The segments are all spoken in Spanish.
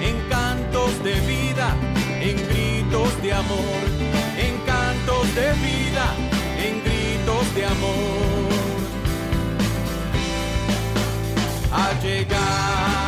en cantos de vida, en gritos de amor, en cantos de vida, en gritos de amor. Ha llegado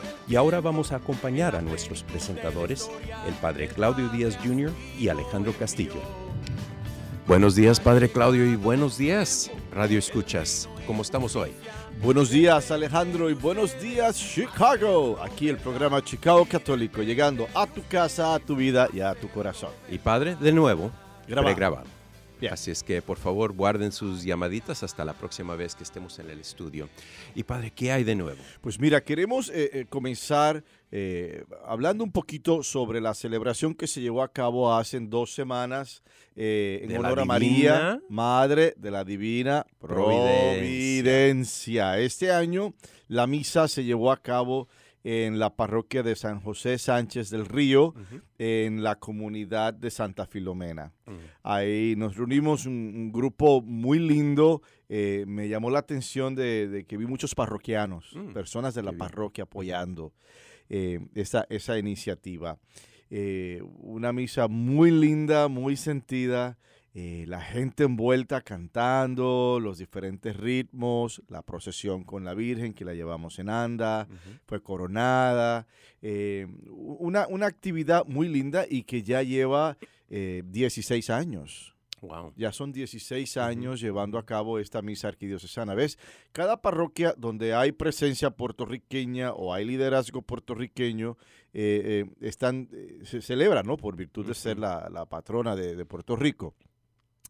Y ahora vamos a acompañar a nuestros presentadores, el Padre Claudio Díaz Jr. y Alejandro Castillo. Buenos días, Padre Claudio, y buenos días, Radio Escuchas. ¿Cómo estamos hoy? Buenos días Alejandro y buenos días Chicago. Aquí el programa Chicago Católico, llegando a tu casa, a tu vida y a tu corazón. Y Padre, de nuevo, Grabado. Así es que, por favor, guarden sus llamaditas hasta la próxima vez que estemos en el estudio. Y Padre, ¿qué hay de nuevo? Pues mira, queremos eh, eh, comenzar eh, hablando un poquito sobre la celebración que se llevó a cabo hace dos semanas eh, en honor a María, Madre de la Divina Providencia. Este año la misa se llevó a cabo en la parroquia de San José Sánchez del Río, en la comunidad de Santa Filomena. Ahí nos reunimos un, un grupo muy lindo. eh, me llamó la atención de, de que vi muchos parroquianos, Mm, personas de la parroquia apoyando eh, esa, esa iniciativa. Eh, una misa muy linda, muy sentida. Eh, la gente envuelta cantando, los diferentes ritmos, la procesión con la Virgen que la llevamos en anda, fue coronada. eh, una, una actividad muy linda y que ya lleva eh, 16 años. Wow. Ya son 16 años llevando a cabo esta misa arquidiocesana. ¿Ves? Cada parroquia donde hay presencia puertorriqueña o hay liderazgo puertorriqueño, eh, están, se celebra, ¿no? Por virtud de ser la, la patrona de, de Puerto Rico.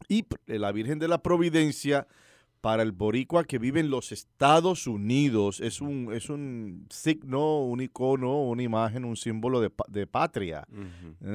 Y eh, la Virgen de la Providencia, para el boricua que vive en los Estados Unidos, es un, es un signo, un icono, una imagen, un símbolo de, de patria.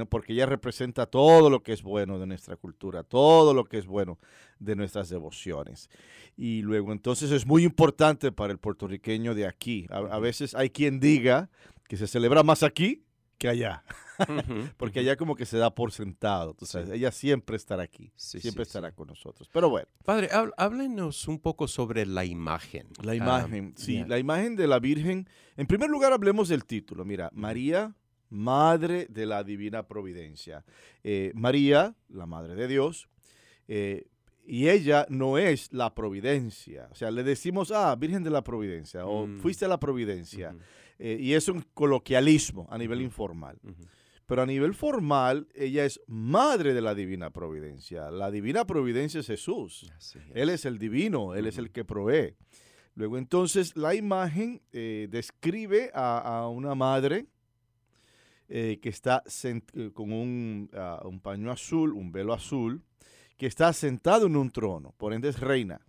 Porque ella representa todo lo que es bueno de nuestra cultura, todo lo que es bueno de nuestras devociones. Y luego entonces es muy importante para el puertorriqueño de aquí. A, a veces hay quien diga que se celebra más aquí que allá, porque allá como que se da por sentado. Sí. ella siempre estará aquí, Sí, siempre sí, estará sí. con nosotros. Pero bueno, Padre, háblenos un poco sobre la imagen. la Ah, imagen, sí, ya. la imagen de la Virgen. En primer lugar hablemos del título. Mira, María, Madre de la Divina Providencia. Eh, María, la Madre de Dios, eh, y ella no es la providencia. O sea, le decimos, ah, Virgen de la Providencia, o Mm. fuiste a la Providencia. Eh, y es un coloquialismo a nivel informal. Pero a nivel formal, ella es Madre de la Divina Providencia. La Divina Providencia es Jesús. Es. Él es el divino, Él es el que provee. Luego entonces la imagen eh, describe a, a una madre eh, que está con un, ah, un paño azul, un velo azul, que está sentado en un trono, por ende es reina.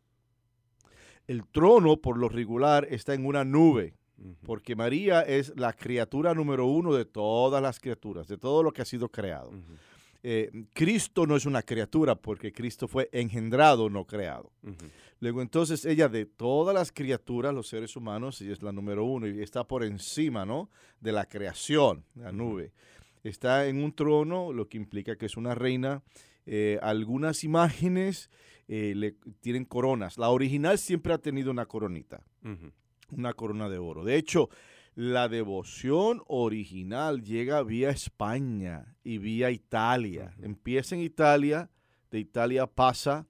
El trono, por lo regular, está en una nube, Porque María es la criatura número uno de todas las criaturas, de todo lo que ha sido creado. Eh, Cristo no es una criatura porque Cristo fue engendrado, no creado. Luego entonces ella de todas las criaturas, los seres humanos, ella es la número uno y está por encima, ¿no? De la creación, la nube. Está en un trono, lo que implica que es una reina. Eh, algunas imágenes eh, le, tienen coronas. La original siempre ha tenido una coronita. Una corona de oro. De hecho, la devoción original llega vía España y vía Italia. Empieza en Italia, de Italia pasa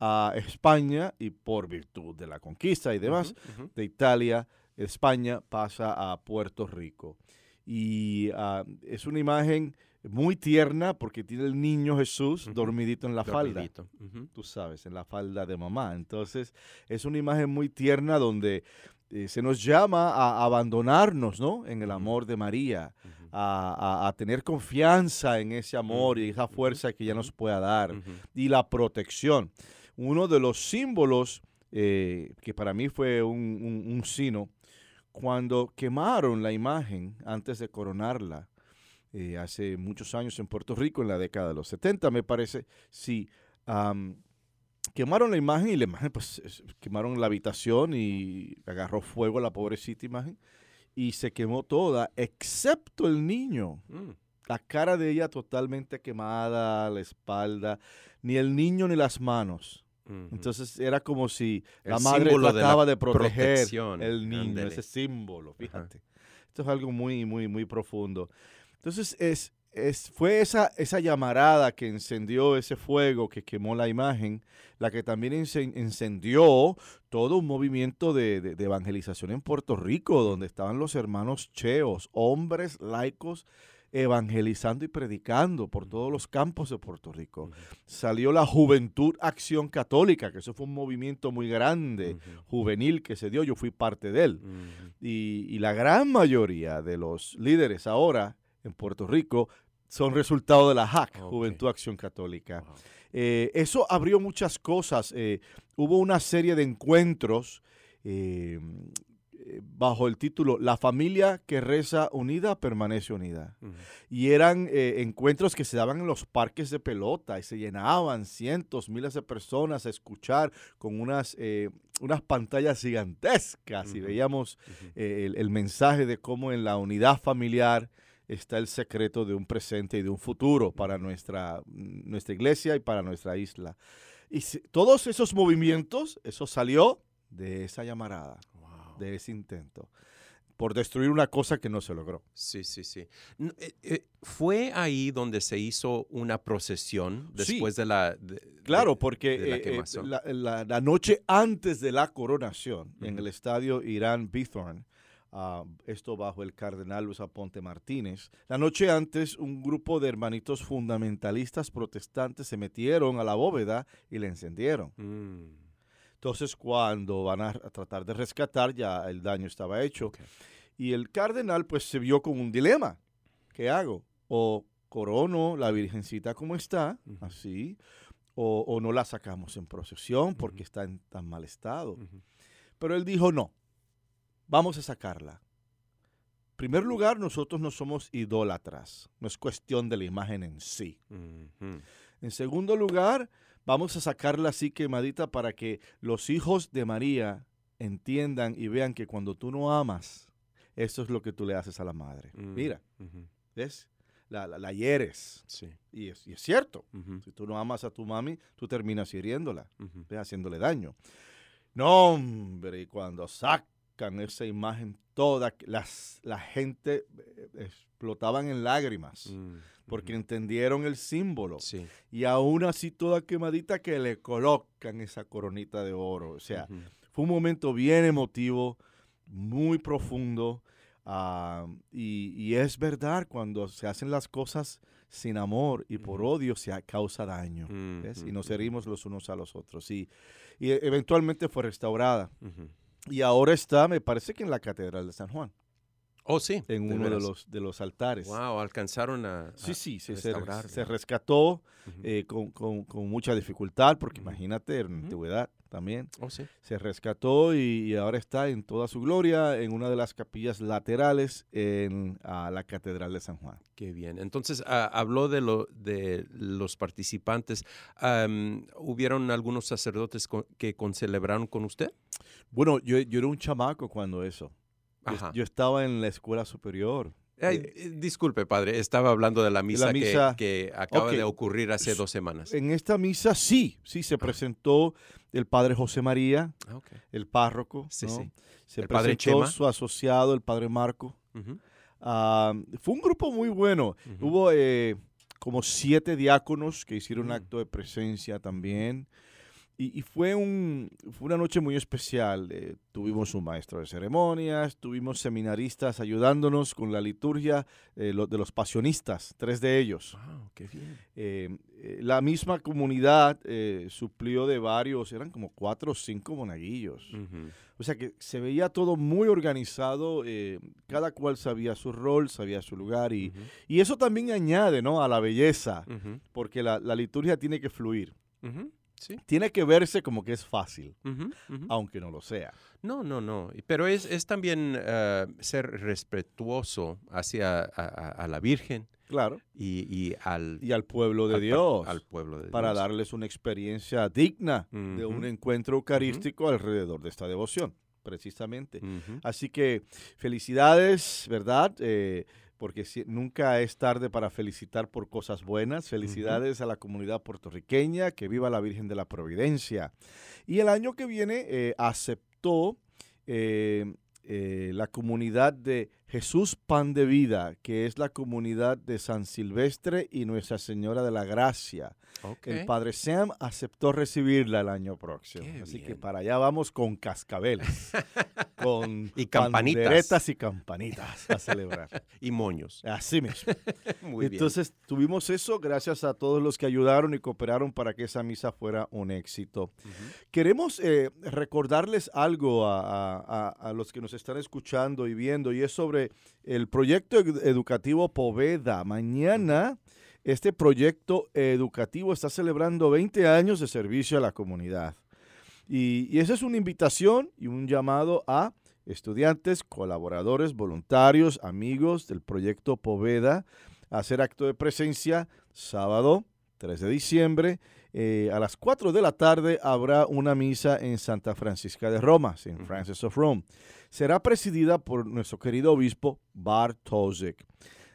a España y por virtud de la conquista y demás, de Italia, España pasa a Puerto Rico. Y ah, es una imagen muy tierna porque tiene el niño Jesús dormidito en la falda tú sabes, en la falda de mamá. Entonces, es una imagen muy tierna donde eh, se nos llama a abandonarnos, ¿no? En el amor de María, a, a- a tener confianza en ese amor y esa fuerza que ella nos pueda dar y la protección. Uno de los símbolos eh, que para mí fue un, un, un sino, cuando quemaron la imagen antes de coronarla, eh, hace muchos años en Puerto Rico, en la década de los 70, me parece, sí, quemaron la imagen y la imagen, pues, es- quemaron la habitación y agarró fuego la pobrecita imagen y se quemó toda, excepto el niño. Mm. La cara de ella totalmente quemada, la espalda, ni el niño ni las manos. Entonces era como si la madre símbolo de la trataba de, proteger el niño, ese símbolo, Ajá. fíjate. Esto es algo muy, muy, muy profundo. Entonces es, es, fue esa, esa llamarada que encendió ese fuego que quemó la imagen, la que también encen- encendió todo un movimiento de, de- de evangelización en Puerto Rico, donde estaban los hermanos cheos, hombres laicos evangelizando y predicando por todos los campos de Puerto Rico. Salió la Juventud Acción Católica, que eso fue un movimiento muy grande, juvenil que se dio, yo fui parte de él. Y la gran mayoría de los líderes ahora en Puerto Rico son resultado de la JAC. Juventud Acción Católica. Wow. Eh, eso abrió muchas cosas. eh, hubo una serie de encuentros eh, bajo el título La familia que reza unida permanece unida. Y eran encuentros que se daban en los parques de pelota y se llenaban cientos, miles de personas a escuchar con unas, unas pantallas gigantescas y veíamos eh, el mensaje de cómo en la unidad familiar está el secreto de un presente y de un futuro para nuestra, nuestra iglesia y para nuestra isla. Y si- todos esos movimientos, eso salió de esa llamarada, Wow. de ese intento, por destruir una cosa que no se logró. Sí, sí, sí. Eh, eh, ¿Fue ahí donde se hizo una procesión Sí. después de la... de- Claro, de- porque de la eh, la, la- la noche antes de la coronación, en el estadio Irán Bithorn, ah, esto bajo el cardenal Luis Aponte Martínez, la noche antes un grupo de hermanitos fundamentalistas protestantes se metieron a la bóveda y la encendieron. Mm, Entonces cuando van a, tratar de rescatar ya el daño estaba hecho. ok. Y el cardenal pues se vio con un dilema. ¿Qué hago? O corono la virgencita como está, así, o, o no la sacamos en procesión porque está en tan mal estado. Pero él dijo, no, vamos a sacarla. En primer lugar, nosotros no somos idólatras, no es cuestión de la imagen en sí. En segundo lugar, vamos a sacarla así quemadita para que los hijos de María entiendan y vean que cuando tú no amas, eso es lo que tú le haces a la madre. Mm. Mira. ¿ves? La, la, la hieres. Sí. Y es, y es cierto. Si tú no amas a tu mami, tú terminas hiriéndola. ¿ves? haciéndole daño. No, hombre, y cuando sacan esa imagen toda, las, la gente eh, explotaban en lágrimas Mm, porque entendieron el símbolo. Sí. Y aún así toda quemadita que le colocan esa coronita de oro. O sea, fue un momento bien emotivo, muy profundo. y, y es verdad, cuando se hacen las cosas sin amor y por odio se causa daño. Y nos herimos los unos a los otros. Y, y eventualmente fue restaurada. Y ahora está, me parece que en la Catedral de San Juan, Oh, sí. en uno de los, de los altares. Wow, alcanzaron a, Sí, a sí, se, se, rescató eh, con, con- con mucha dificultad, porque imagínate, en la antigüedad. También. Oh, sí. Se rescató y, y ahora está en toda su gloria en una de las capillas laterales en a la Catedral de San Juan. Qué bien. Entonces, ah, habló de, lo, de los participantes. ¿Hubieron algunos sacerdotes con- que concelebraron con usted? Bueno, yo, yo era un chamaco cuando eso. Yo estaba en la escuela superior. Eh, eh, disculpe, padre, estaba hablando de la misa, que- misa- Que, acaba de ocurrir hace dos semanas. En esta misa sí, sí se presentó el padre José María, Ah, el párroco. Sí, ¿no? sí. Se El padre presentó Chema. su asociado, el padre Marco. Ah, fue un grupo muy bueno. Hubo eh, como siete diáconos que hicieron Mm. acto de presencia también. Y, y fue, un, fue una noche muy especial. Eh, tuvimos un maestro de ceremonias, tuvimos seminaristas ayudándonos con la liturgia eh, lo- de los pasionistas, tres de ellos. Wow, qué bien. Eh, eh, la misma comunidad eh, suplió de varios, eran como cuatro o cinco monaguillos. Ujú. O sea que se veía todo muy organizado, eh, cada cual sabía su rol, sabía su lugar y, Ujú, y eso también añade ¿no? a la belleza, ujú, porque la, la liturgia tiene que fluir, Sí. tiene que verse como que es fácil, aunque no lo sea. No, no, no. Pero es, es también eh, ser respetuoso hacia a, a- a la Virgen Claro. y, y al, Y al pueblo de al Dios, al pueblo de para Dios. darles una experiencia digna de un encuentro eucarístico alrededor de esta devoción, precisamente. Así que felicidades, ¿verdad? Eh, porque si- nunca es tarde para felicitar por cosas buenas. Felicidades a la comunidad puertorriqueña, que viva la Virgen de la Providencia. Y el año que viene eh, aceptó eh, eh, la comunidad de Jesús Pan de Vida, que es la comunidad de San Silvestre y Nuestra Señora de la Gracia. El Padre Sam aceptó recibirla el año próximo. Qué Así que para allá vamos con cascabeles, con Y campanitas. y campanitas a celebrar. Y moños. Así mismo. Muy bien. Entonces tuvimos eso gracias a todos los que ayudaron y cooperaron para que esa misa fuera un éxito. Queremos eh, recordarles algo a, a- a- a los que nos están escuchando y viendo, y es sobre el proyecto edu- educativo Poveda. Mañana este proyecto educativo está celebrando 20 años de servicio a la comunidad. Y, y esa es una invitación y un llamado a estudiantes, colaboradores, voluntarios, amigos del proyecto Poveda a hacer acto de presencia sábado 3 de diciembre eh, a las 4 de la tarde habrá una misa en Santa Francisca de Roma. Ujú. Francis of Rome. Será presidida por nuestro querido obispo Bart Tozek.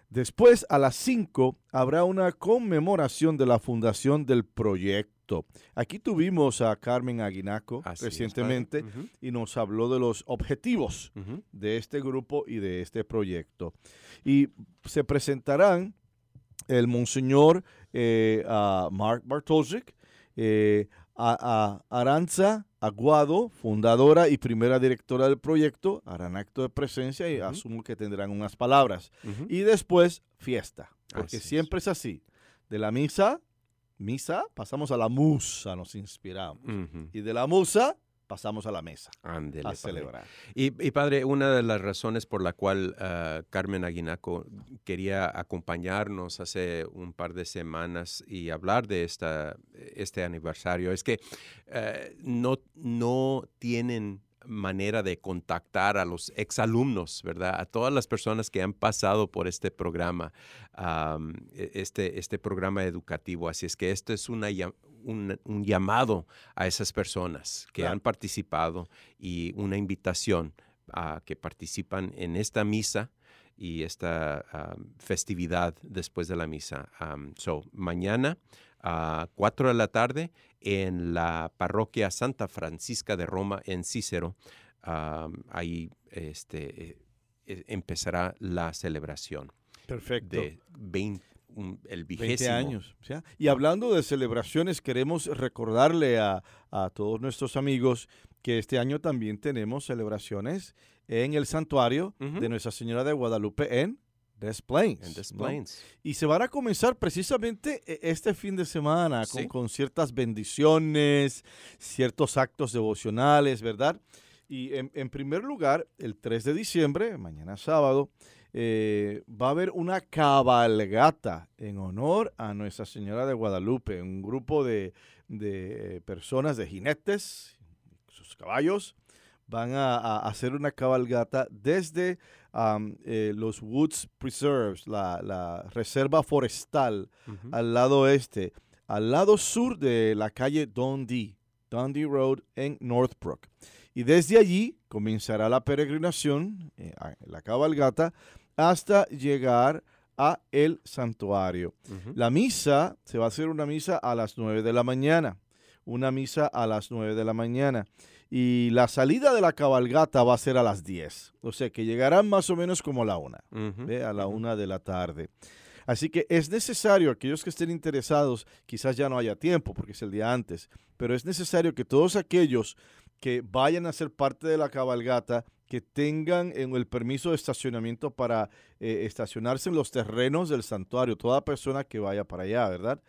Después, a las 5, habrá una conmemoración de la fundación del proyecto. Aquí tuvimos a Carmen Aguinaco Así recientemente y nos habló de los objetivos de este grupo y de este proyecto. Y se presentarán el monseñor eh, a Mark Bartolczyk, eh, a, a Aranza Aguado, fundadora y primera directora del proyecto, harán acto de presencia y asumo que tendrán unas palabras. Y después, fiesta, porque Así siempre es así. De la misa, misa, pasamos a la musa, nos inspiramos. Y de la musa, pasamos a la mesa a padre. celebrar. Y, y, padre, una de las razones por la cual ah, Carmen Aguinaco quería acompañarnos hace un par de semanas y hablar de esta, este aniversario es que eh, no, no tienen manera de contactar a los exalumnos, ¿verdad? A todas las personas que han pasado por este programa, am, e- este, este programa educativo. Así es que esto es una, un, un llamado a esas personas que Claro. han participado y una invitación a que participan en esta misa y esta festividad después de la misa. So, mañana a 4 de la tarde en la parroquia Santa Francisca de Roma en Cícero. ahí este, eh, empezará la celebración Perfecto. de 20, el 20 vigésimo. años. ¿sí? Y hablando de celebraciones, queremos recordarle a, a todos nuestros amigos que este año también tenemos celebraciones en el santuario de Nuestra Señora de Guadalupe en Des Plaines. Y se van a comenzar precisamente e- este fin de semana con, Sí. con ciertas bendiciones, ciertos actos devocionales, ¿verdad? Y en, en primer lugar, el 3 de diciembre, mañana sábado, eh, va a haber una cabalgata en honor a Nuestra Señora de Guadalupe, un grupo de, de personas, de jinetes, los caballos van a, hacer una cabalgata desde eh, los Woods Preserves, la, reserva forestal al lado este, al lado sur de la calle Dundee, Dundee Road en Northbrook. Y desde allí comenzará la peregrinación, eh, la cabalgata, hasta llegar a el santuario. La misa se va a hacer una misa a las 9 de la mañana, una misa a las 9 de la mañana. Y la salida de la cabalgata va a ser a las 10. O sea que llegarán más o menos como a la 1, a la 1 de la tarde. Así que es necesario, aquellos que estén interesados, quizás ya no haya tiempo porque es el día antes, pero es necesario que todos aquellos que vayan a ser parte de la cabalgata, que tengan el permiso de estacionamiento para eh, estacionarse en los terrenos del santuario, toda persona que vaya para allá, ¿verdad?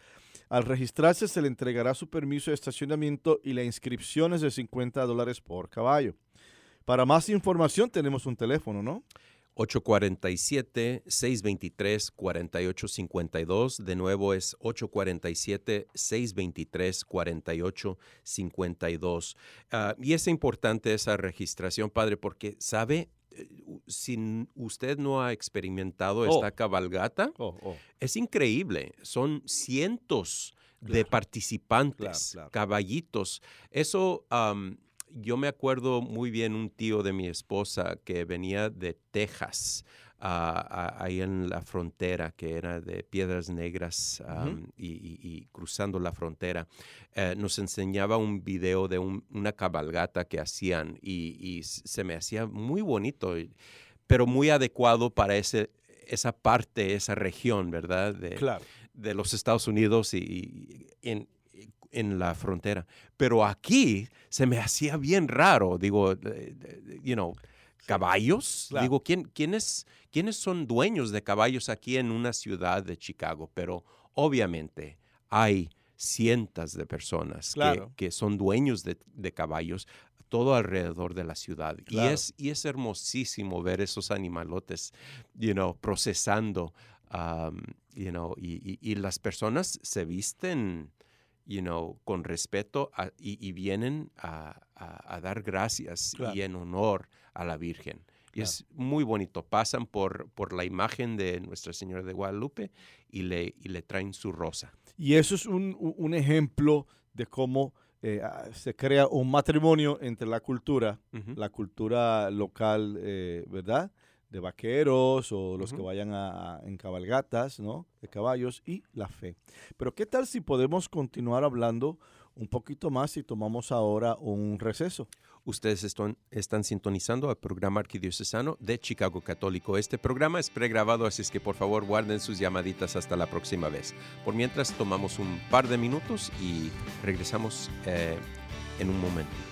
Al registrarse se le entregará su permiso de estacionamiento y la inscripción es de 50 dólares por caballo. Para más información tenemos un teléfono, ¿no? 847-623-4852. De nuevo es 847-623-4852. Ah, y es importante esa registración, padre, porque sabe, eh, si usted no ha experimentado esta oh. cabalgata, oh, oh. es increíble. Son cientos de participantes, caballitos. Eso yo me acuerdo muy bien un tío de mi esposa que venía de Texas, ahí en la frontera, que era de Piedras Negras y, cruzando la frontera. Eh, nos enseñaba un video de una cabalgata que hacían y, se me hacía muy bonito, pero muy adecuado para ese, esa parte, esa región, ¿verdad? De, de los Estados Unidos y, en, en la frontera. Pero aquí se me hacía bien raro, digo, you know, caballos. Digo, ¿quién, quiénes, ¿quiénes son dueños de caballos aquí en una ciudad de Chicago? Pero obviamente hay cientos de personas que, son dueños de, caballos todo alrededor de la ciudad. Y, es, y es hermosísimo ver esos animalotes, you know, procesando, um, you know, y, y, las personas se visten you know, con respeto y, vienen a, dar gracias y en honor a la Virgen. Y es muy bonito. Pasan por, por la imagen de Nuestra Señora de Guadalupe y le, y le traen su rosa. Y eso es un, ejemplo de cómo eh, ah, se crea un matrimonio entre la cultura, la cultura local, eh, ¿verdad? De vaqueros o los que vayan a, en cabalgatas, ¿no? De caballos y la fe. Pero ¿qué tal si podemos continuar hablando un poquito más y tomamos ahora un receso? Ustedes están, están sintonizando al programa arquidiocesano de Chicago Católico. Este programa es pregrabado, así es que por favor guarden sus llamaditas hasta la próxima vez. Por mientras tomamos un par de minutos y regresamos eh, en un momento.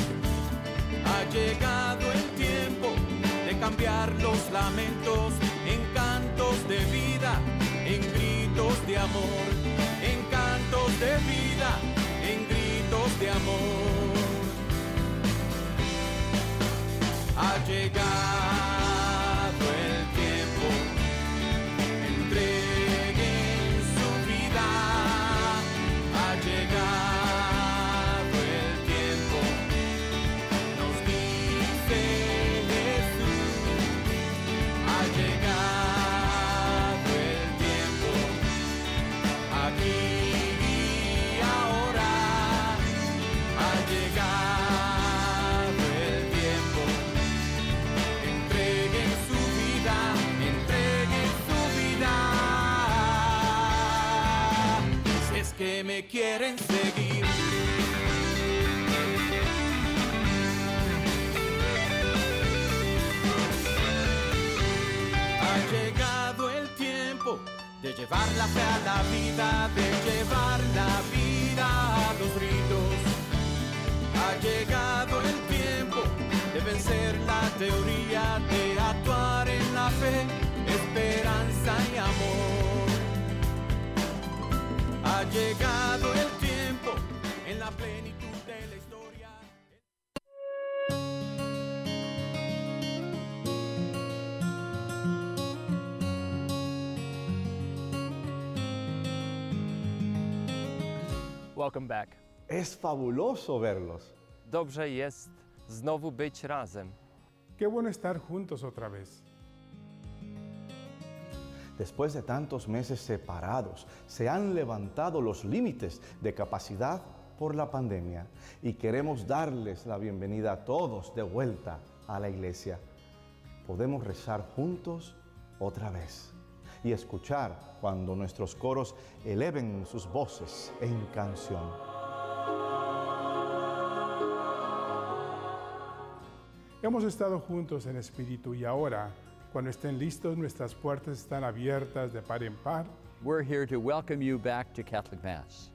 Ha llegado el de cambiar los lamentos en cantos de vida, en gritos de amor, en cantos de vida, en gritos de amor. Ha llegado quieren seguir. Ha llegado el tiempo de llevar la fe a la vida, de llevar la vida a los ritos Ha llegado el tiempo de vencer la teoría, de actuar en la fe, esperanza y amor. Ha llegado el tiempo en la plenitud de la historia. Welcome back. Es fabuloso verlos. Dobrze jest znowu być razem. Qué bueno estar juntos otra vez. Después de tantos meses separados, se han levantado los límites de capacidad por la pandemia y queremos darles la bienvenida a todos de vuelta a la iglesia. Podemos rezar juntos otra vez y escuchar cuando nuestros coros eleven sus voces en canción. Hemos estado juntos en espíritu y ahora, cuando estén listos, nuestras puertas están abiertas de par en par. We're here to welcome you back to Catholic Mass.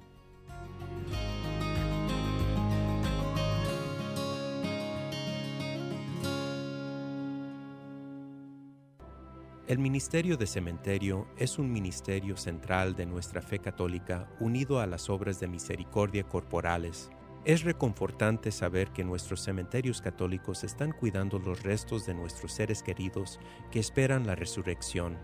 El Ministerio de Cementerio es un ministerio central de nuestra fe católica unido a las obras de misericordia corporales. Es reconfortante saber que nuestros cementerios católicos están cuidando los restos de nuestros seres queridos que esperan la resurrección.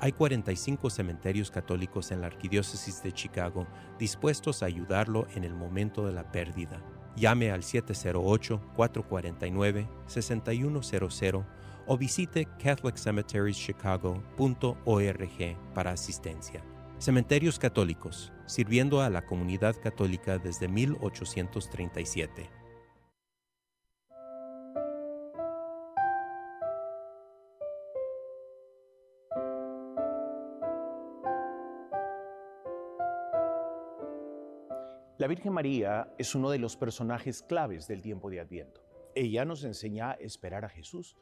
Hay 45 cementerios católicos en la Arquidiócesis de Chicago dispuestos a ayudarlo en el momento de la pérdida. Llame al 708-449-6100 o visite catholiccemeterieschicago.org para asistencia. Cementerios Católicos, sirviendo a la comunidad católica desde 1837. La Virgen María es uno de los personajes claves del tiempo de Adviento. Ella nos enseña a esperar a Jesús.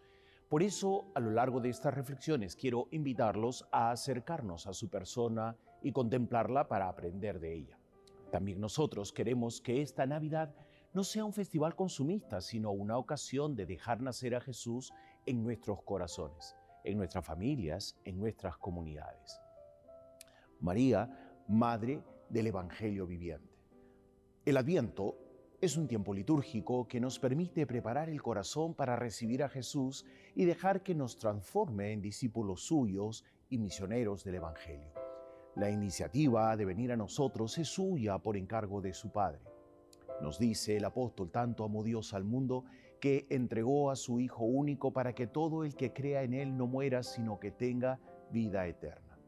Por eso, a lo largo de estas reflexiones, quiero invitarlos a acercarnos a su persona y contemplarla para aprender de ella. También nosotros queremos que esta Navidad no sea un festival consumista, sino una ocasión de dejar nacer a Jesús en nuestros corazones, en nuestras familias, en nuestras comunidades. María, Madre del Evangelio viviente. El Adviento es un tiempo litúrgico que nos permite preparar el corazón para recibir a Jesús y dejar que nos transforme en discípulos suyos y misioneros del Evangelio. La iniciativa de venir a nosotros es suya por encargo de su Padre. Nos dice el apóstol, tanto amó Dios al mundo que entregó a su Hijo único para que todo el que crea en Él no muera, sino que tenga vida eterna.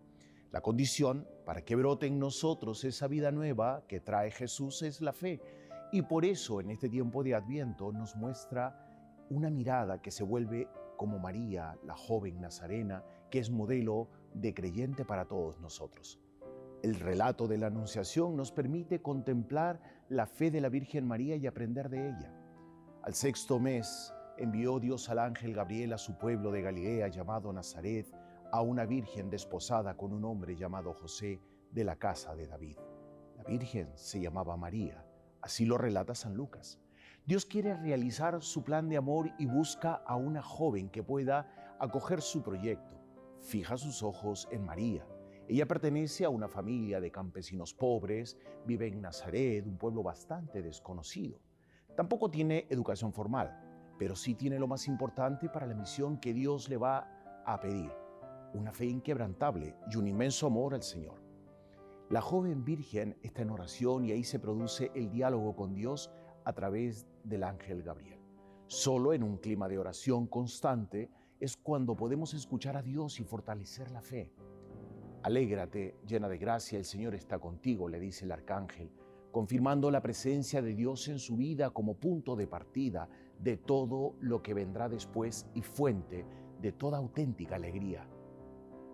La condición para que brote en nosotros esa vida nueva que trae Jesús es la fe. Y por eso en este tiempo de Adviento nos muestra una mirada que se vuelve como María, la joven nazarena, que es modelo de creyente para todos nosotros. El relato de la Anunciación nos permite contemplar la fe de la Virgen María y aprender de ella. Al sexto mes envió Dios al ángel Gabriel a su pueblo de Galilea llamado Nazaret, a una virgen desposada con un hombre llamado José de la casa de David. La virgen se llamaba María, así lo relata San Lucas. Dios quiere realizar su plan de amor y busca a una joven que pueda acoger su proyecto. Fija sus ojos en María. Ella pertenece a una familia de campesinos pobres, vive en Nazaret, un pueblo bastante desconocido. Tampoco tiene educación formal, pero sí tiene lo más importante para la misión que Dios le va a pedir, una fe inquebrantable y un inmenso amor al Señor. La joven virgen está en oración y ahí se produce el diálogo con Dios a través del ángel Gabriel. Solo en un clima de oración constante es cuando podemos escuchar a Dios y fortalecer la fe. Alégrate, llena de gracia, el Señor está contigo, le dice el arcángel, confirmando la presencia de Dios en su vida como punto de partida de todo lo que vendrá después y fuente de toda auténtica alegría.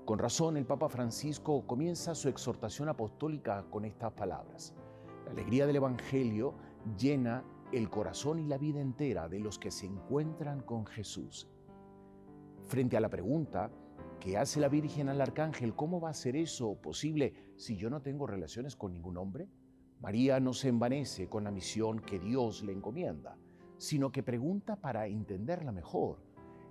Con razón, el Papa Francisco comienza su exhortación apostólica con estas palabras. La alegría del Evangelio llena el corazón y la vida entera de los que se encuentran con Jesús. Frente a la pregunta que hace la Virgen al Arcángel, ¿cómo va a ser eso posible si yo no tengo relaciones con ningún hombre? María no se envanece con la misión que Dios le encomienda, sino que pregunta para entenderla mejor.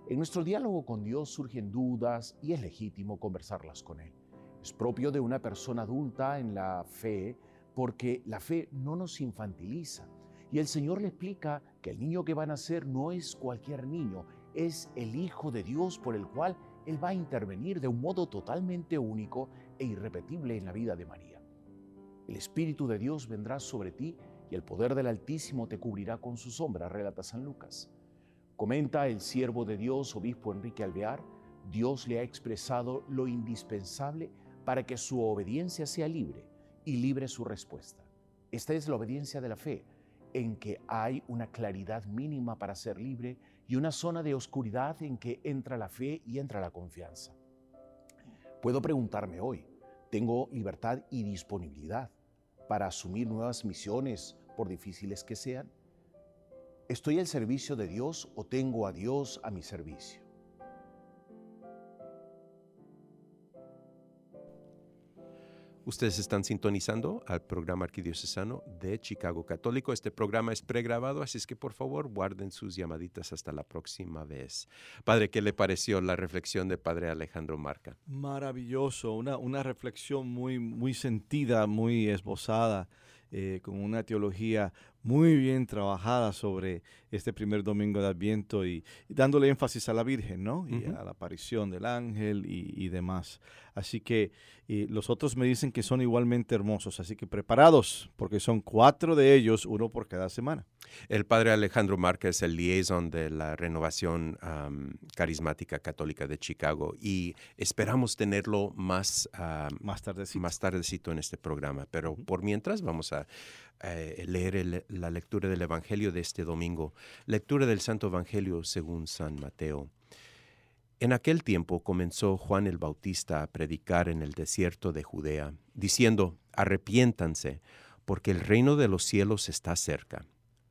En nuestro diálogo con Dios surgen dudas y es legítimo conversarlas con Él. Es propio de una persona adulta en la fe porque la fe no nos infantiliza. Y el Señor le explica que el niño que va a nacer no es cualquier niño, es el Hijo de Dios por el cual Él va a intervenir de un modo totalmente único e irrepetible en la vida de María. El Espíritu de Dios vendrá sobre ti y el poder del Altísimo te cubrirá con su sombra, relata San Lucas. Comenta el siervo de Dios, obispo Enrique Alvear, Dios le ha expresado lo indispensable para que su obediencia sea libre y libre su respuesta. Esta es la obediencia de la fe, en que hay una claridad mínima para ser libre y una zona de oscuridad en que entra la fe y entra la confianza. Puedo preguntarme hoy, ¿tengo libertad y disponibilidad para asumir nuevas misiones por difíciles que sean? ¿Estoy al servicio de Dios o tengo a Dios a mi servicio? Ustedes están sintonizando al programa arquidiocesano de Chicago Católico. Este programa es pregrabado, así es que por favor guarden sus llamaditas hasta la próxima vez. Padre, ¿qué le pareció la reflexión de Padre Alejandro Marca? Maravilloso, una, una reflexión muy, muy sentida, muy esbozada, eh, con una teología muy bien trabajada sobre este primer domingo de Adviento y, dándole énfasis a la Virgen, ¿no? Y a la aparición del ángel y, demás. Así que los otros me dicen que son igualmente hermosos, así que preparados, porque son cuatro de ellos, uno por cada semana. El padre Alejandro Márquez el liaison de la renovación carismática católica de Chicago y esperamos tenerlo más, más, tardecito. más tardecito en este programa. Pero por mientras vamos a eh, leer la lectura del Evangelio de este domingo, lectura del Santo Evangelio según San Mateo. En aquel tiempo comenzó Juan el Bautista a predicar en el desierto de Judea, diciendo, arrepiéntanse, porque el reino de los cielos está cerca.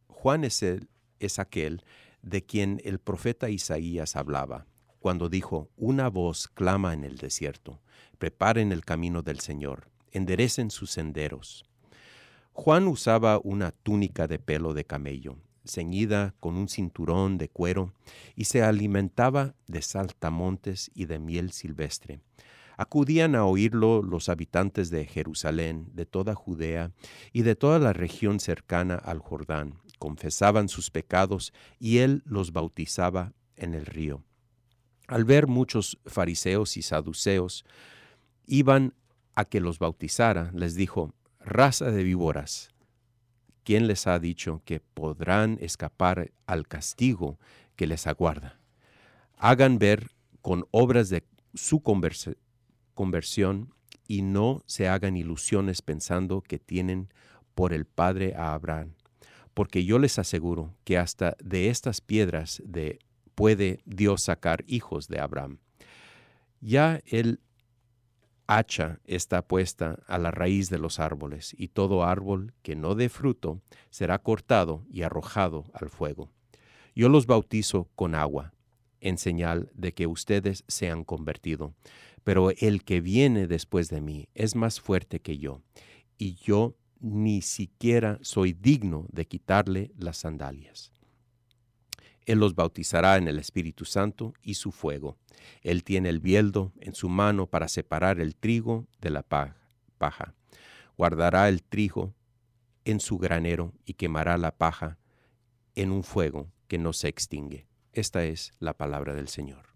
Juan es, el, es aquel de quien el profeta Isaías hablaba, cuando dijo, una voz clama en el desierto, preparen el camino del Señor, enderecen sus senderos. Juan usaba una túnica de pelo de camello, ceñida con un cinturón de cuero, y se alimentaba de saltamontes y de miel silvestre. Acudían a oírlo los habitantes de Jerusalén, de toda Judea y de toda la región cercana al Jordán, confesaban sus pecados y él los bautizaba en el río. Al ver muchos fariseos y saduceos, iban a que los bautizara, les dijo, raza de víboras, ¿quién les ha dicho que podrán escapar al castigo que les aguarda? Hagan ver con obras de su conversión y no se hagan ilusiones pensando que tienen por el Padre a Abraham, porque yo les aseguro que hasta de estas piedras de, puede Dios sacar hijos de Abraham. Ya el hacha está puesta a la raíz de los árboles, y todo árbol que no dé fruto será cortado y arrojado al fuego. Yo los bautizo con agua, en señal de que ustedes se han convertido, pero el que viene después de mí es más fuerte que yo, y yo ni siquiera soy digno de quitarle las sandalias. Él los bautizará en el Espíritu Santo y su fuego. Él tiene el bieldo en su mano para separar el trigo de la paja. Guardará el trigo en su granero y quemará la paja en un fuego que no se extingue. Esta es la palabra del Señor.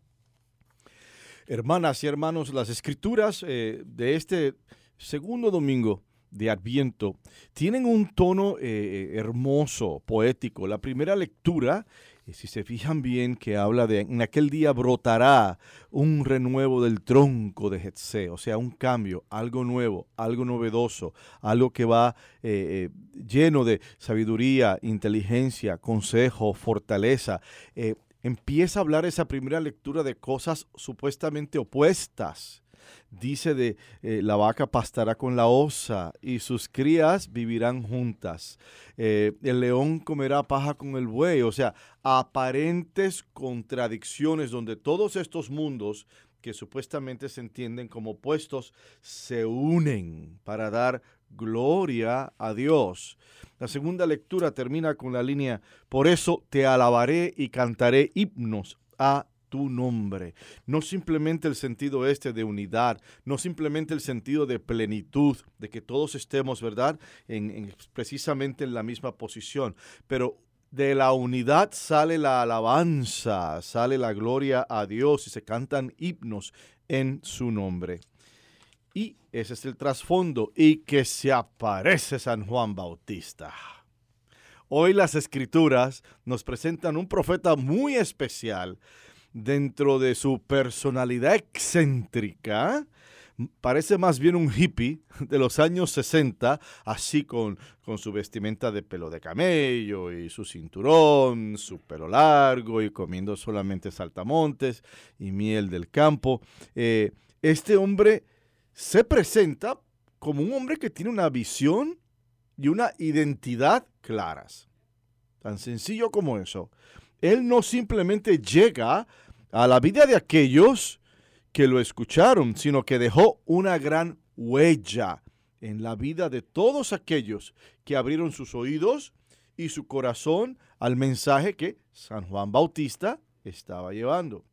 Hermanas y hermanos, las escrituras eh, de este segundo domingo de Adviento tienen un tono eh, hermoso, poético. La primera lectura si se fijan bien que habla de en aquel día brotará un renuevo del tronco de Jetse, o sea, un cambio, algo nuevo, algo novedoso, algo que va eh, eh, lleno de sabiduría, inteligencia, consejo, fortaleza. Eh, empieza a hablar esa primera lectura de cosas supuestamente opuestas dice de eh, la vaca pastará con la osa y sus crías vivirán juntas. Eh, el león comerá paja con el buey. O sea, aparentes contradicciones donde todos estos mundos que supuestamente se entienden como opuestos se unen para dar gloria a Dios. La segunda lectura termina con la línea, por eso te alabaré y cantaré himnos a tu nombre. No simplemente el sentido este de unidad, no simplemente el sentido de plenitud, de que todos estemos, ¿verdad? En, precisamente en la misma posición, pero de la unidad sale la alabanza, sale la gloria a Dios y se cantan himnos en su nombre. Y ese es el trasfondo, y que se aparece San Juan Bautista. Hoy las escrituras nos presentan un profeta muy especial dentro de su personalidad excéntrica, parece más bien un hippie de los años 60, así con, con, su vestimenta de pelo de camello y su cinturón, su pelo largo y comiendo solamente saltamontes y miel del campo. Eh, este hombre se presenta como un hombre que tiene una visión y una identidad claras. Tan sencillo como eso. Él no simplemente llega a la vida de aquellos que lo escucharon, sino que dejó una gran huella en la vida de todos aquellos que abrieron sus oídos y su corazón al mensaje que San Juan Bautista estaba llevando.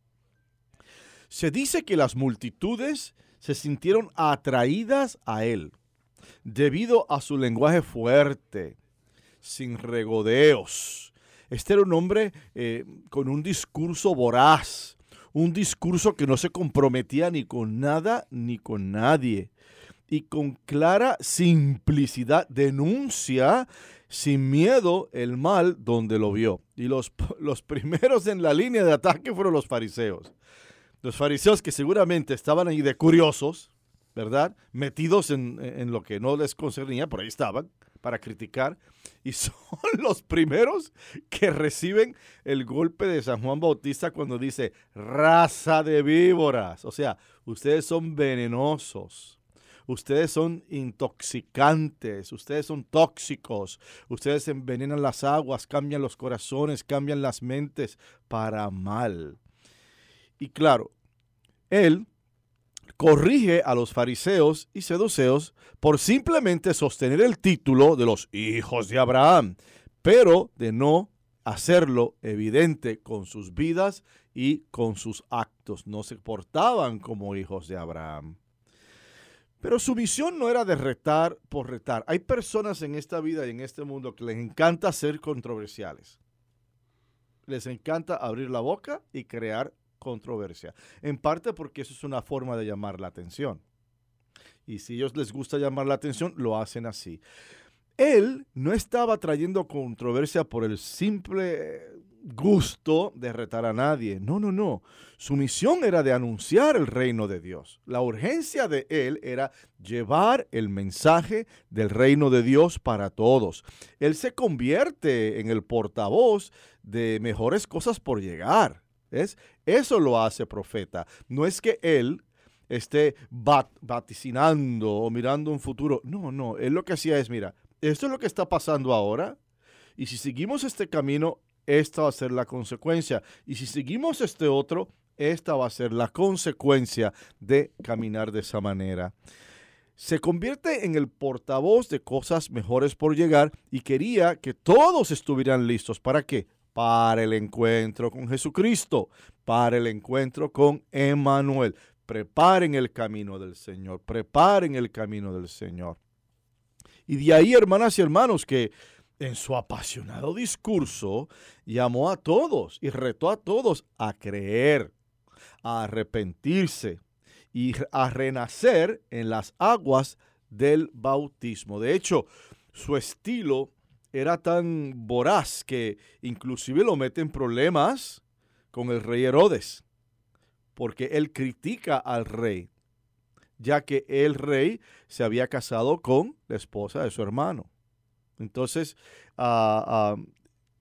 Se dice que las multitudes se sintieron atraídas a él debido a su lenguaje fuerte, sin regodeos, este era un hombre eh, con un discurso voraz, un discurso que no se comprometía ni con nada ni con nadie. Y con clara simplicidad denuncia sin miedo el mal donde lo vio. Y los, los primeros en la línea de ataque fueron los fariseos. Los fariseos que seguramente estaban ahí de curiosos, ¿verdad? Metidos en, en lo que no les concernía, por ahí estaban para criticar y son los primeros que reciben el golpe de San Juan Bautista cuando dice raza de víboras. O sea, ustedes son venenosos. Ustedes son intoxicantes, ustedes son tóxicos, ustedes envenenan las aguas, cambian los corazones, cambian las mentes para mal. Y claro, él corrige a los fariseos y seduceos por simplemente sostener el título de los hijos de Abraham, pero de no hacerlo evidente con sus vidas y con sus actos. No se portaban como hijos de Abraham. Pero su misión no era de retar por retar. Hay personas en esta vida y en este mundo que les encanta ser controversiales. Les encanta abrir la boca y crear controversia. En parte porque eso es una forma de llamar la atención. Y si ellos les gusta llamar la atención, lo hacen así. Él no estaba trayendo controversia por el simple gusto de retar a nadie. No, no, no. Su misión era de anunciar el reino de Dios. La urgencia de él era llevar el mensaje del reino de Dios para todos. Él se convierte en el portavoz de mejores cosas por llegar. Eso lo hace profeta. No es que él esté vaticinando o mirando un futuro. No, no, él lo que hacía es, mira, esto es lo que está pasando ahora y si seguimos este camino, esta va a ser la consecuencia. Y si seguimos este otro, esta va a ser la consecuencia de caminar de esa manera. Se convierte en el portavoz de cosas mejores por llegar y quería que todos estuvieran listos. ¿Para qué? Para el encuentro con Jesucristo, para el encuentro con Emmanuel. Preparen el camino del Señor, preparen el camino del Señor. Y de ahí, hermanas y hermanos, que en su apasionado discurso llamó a todos y retó a todos a creer, a arrepentirse y a renacer en las aguas del bautismo. De hecho, su estilo era tan voraz que inclusive lo mete en problemas con el rey Herodes, porque él critica al rey, ya que el rey se había casado con la esposa de su hermano. Entonces, ah,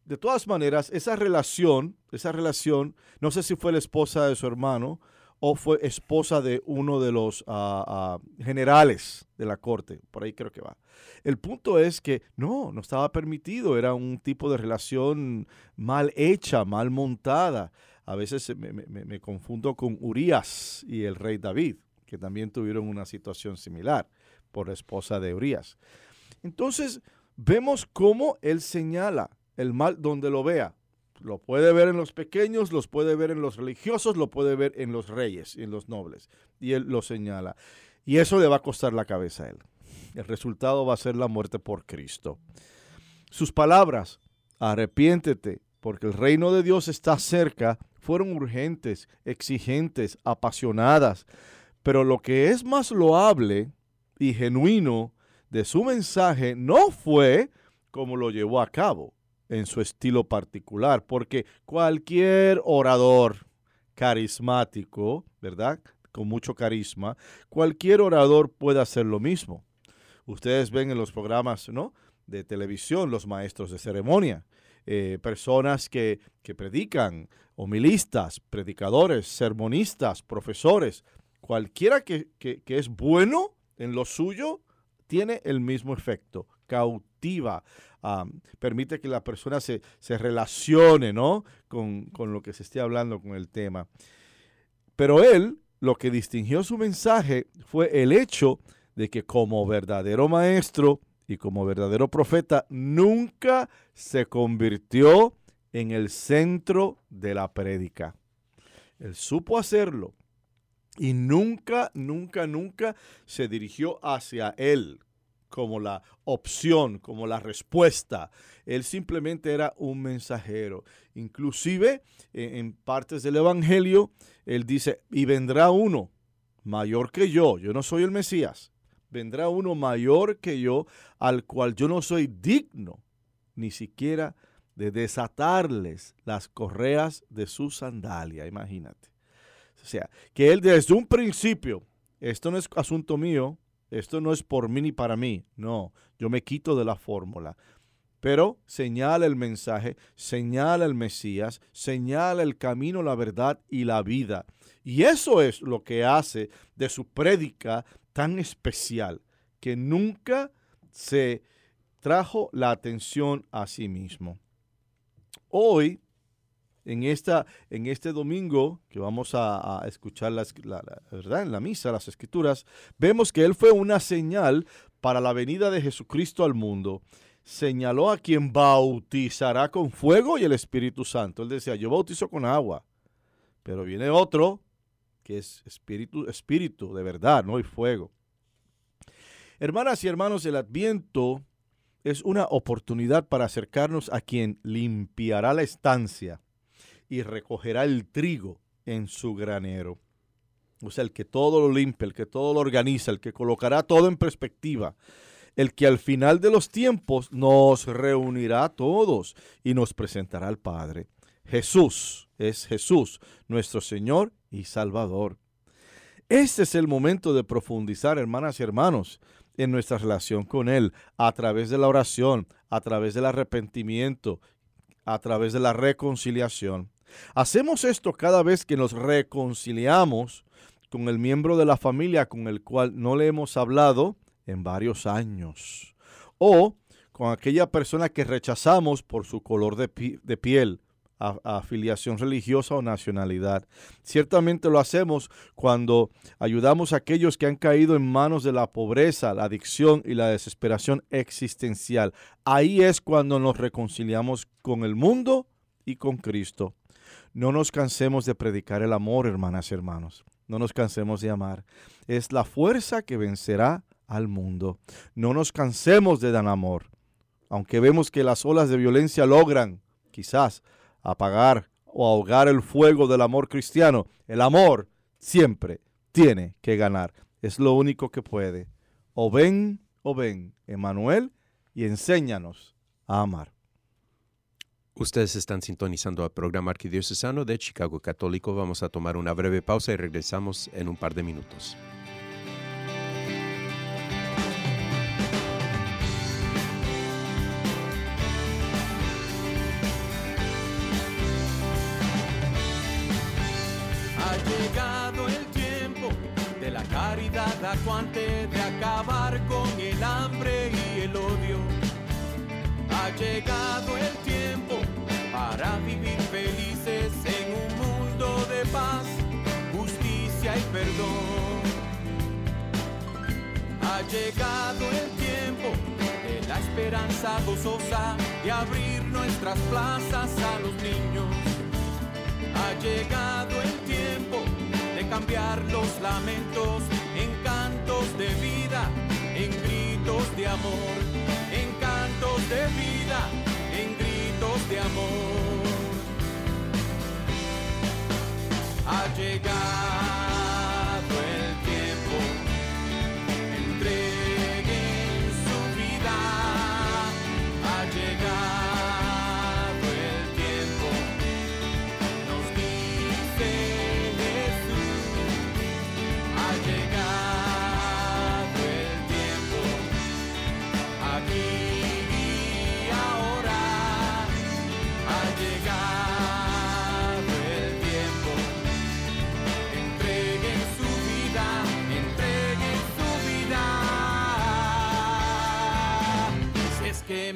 de todas maneras, esa relación, esa relación, no sé si fue la esposa de su hermano o fue esposa de uno de los ah, generales de la corte, por ahí creo que va. El punto es que no, no estaba permitido, era un tipo de relación mal hecha, mal montada. A veces me, confundo con Urias y el rey David, que también tuvieron una situación similar. por la esposa de Urias. Entonces, vemos cómo él señala el mal donde lo vea. Lo puede ver en los pequeños, los puede ver en los religiosos, lo puede ver en los reyes y en los nobles. Y él lo señala. Y eso le va a costar la cabeza a él. El resultado va a ser la muerte por Cristo. Sus palabras, arrepiéntete, porque el reino de Dios está cerca, fueron urgentes, exigentes, apasionadas. Pero lo que es más loable y genuino de su mensaje no fue como lo llevó a cabo en su estilo particular, porque cualquier orador carismático, ¿verdad? Con mucho carisma, cualquier orador puede hacer lo mismo. Ustedes ven en los programas, ¿no? De televisión, los maestros de ceremonia, eh, personas que, que predican, homilistas, predicadores, sermonistas, profesores, cualquiera que, que, es bueno en lo suyo, tiene el mismo efecto, cautiva, permite que la persona se, se relacione ¿no? con, con lo que se esté hablando con el tema. Pero él, lo que distinguió su mensaje fue el hecho de que como verdadero maestro y como verdadero profeta, nunca se convirtió en el centro de la prédica. Él supo hacerlo y nunca, nunca, nunca se dirigió hacia él como la opción, como la respuesta. Él simplemente era un mensajero. Inclusive en partes del Evangelio, él dice, y vendrá uno mayor que yo, yo no soy el Mesías, vendrá uno mayor que yo, al cual yo no soy digno ni siquiera de desatarles las correas de su sandalia, imagínate. O sea, que él desde un principio, esto no es asunto mío, esto no es por mí ni para mí, no, yo me quito de la fórmula. Pero señala el mensaje, señala el Mesías, señala el camino, la verdad y la vida. Y eso es lo que hace de su prédica tan especial, que nunca se trajo la atención a sí mismo. Hoy en, esta, en este domingo que vamos a, escuchar la, ¿verdad? en la misa, las escrituras, vemos que Él fue una señal para la venida de Jesucristo al mundo. Señaló a quien bautizará con fuego y el Espíritu Santo. Él decía, yo bautizo con agua, pero viene otro que es espíritu, espíritu de verdad, no hay fuego. Hermanas y hermanos, el adviento es una oportunidad para acercarnos a quien limpiará la estancia y recogerá el trigo en su granero. O sea, el que todo lo limpia, el que todo lo organiza, el que colocará todo en perspectiva, el que al final de los tiempos nos reunirá a todos y nos presentará al Padre. Jesús es Jesús, nuestro Señor y Salvador. Este es el momento de profundizar, hermanas y hermanos, en nuestra relación con Él, a través de la oración, a través del arrepentimiento, a través de la reconciliación. Hacemos esto cada vez que nos reconciliamos con el miembro de la familia con el cual no le hemos hablado en varios años. O con aquella persona que rechazamos por su color de, piel, afiliación religiosa o nacionalidad. Ciertamente lo hacemos cuando ayudamos a aquellos que han caído en manos de la pobreza, la adicción y la desesperación existencial. Ahí es cuando nos reconciliamos con el mundo y con Cristo. No nos cansemos de predicar el amor, hermanas y hermanos. No nos cansemos de amar. Es la fuerza que vencerá al mundo. No nos cansemos de dar amor. Aunque vemos que las olas de violencia logran, quizás, apagar o ahogar el fuego del amor cristiano, el amor siempre tiene que ganar. Es lo único que puede. O ven, o ven, Emanuel, y enséñanos a amar. Ustedes están sintonizando al programa arquidiocesano de Chicago Católico. Vamos a tomar una breve pausa y regresamos en un par de minutos. Ha llegado el tiempo de la caridad acuante, de acabar con el hambre y el odio. Ha llegado el tiempo para vivir felices en un mundo de paz, justicia y perdón. Ha llegado el tiempo de la esperanza gozosa de abrir nuestras plazas a los niños. Ha llegado el tiempo de cambiar los lamentos en cantos de vida, en gritos de amor, en cantos de vida, de amor. Ha llegado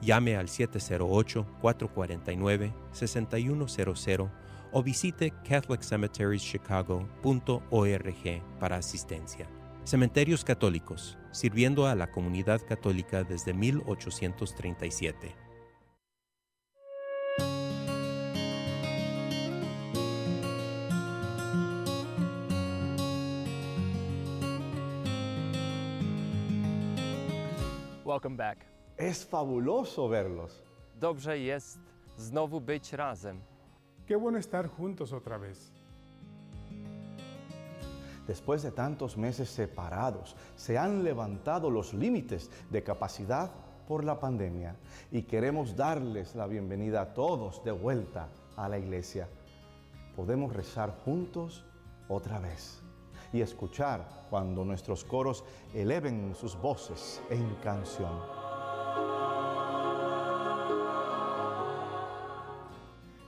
Llame al 708-449-6100 o visite catholiccemeterieschicago.org para asistencia. Cementerios Católicos, sirviendo a la comunidad católica desde 1837. Welcome back. Es fabuloso verlos. Dobrze jest znowu być razem. Qué bueno estar juntos otra vez. Después de tantos meses separados, se han levantado los límites de capacidad por la pandemia y queremos darles la bienvenida a todos de vuelta a la iglesia. Podemos rezar juntos otra vez y escuchar cuando nuestros coros eleven sus voces en canción.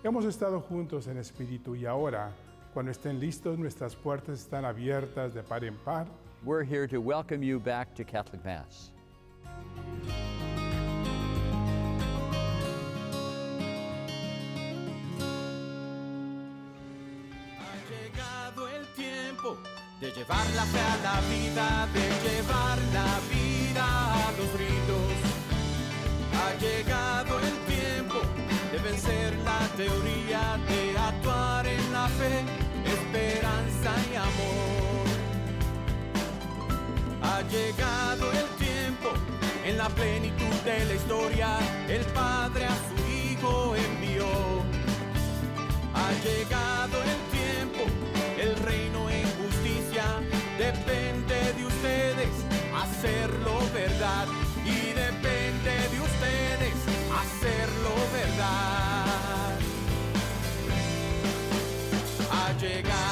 Hemos estado juntos en espíritu y ahora, cuando estén listos, nuestras puertas están abiertas de par en par. We're here to welcome you back to Catholic Mass. Ha llegado el tiempo de llevar la fe a la vida, de llevar la vida a los ritos. Ha llegado el tiempo de vencer la teoría, de actuar en la fe, esperanza y amor. Ha llegado el tiempo, en la plenitud de la historia, el Padre a su Hijo envió. Ha llegado el tiempo, el reino en justicia depende de ustedes hacerlo verdad y depende Ha llegado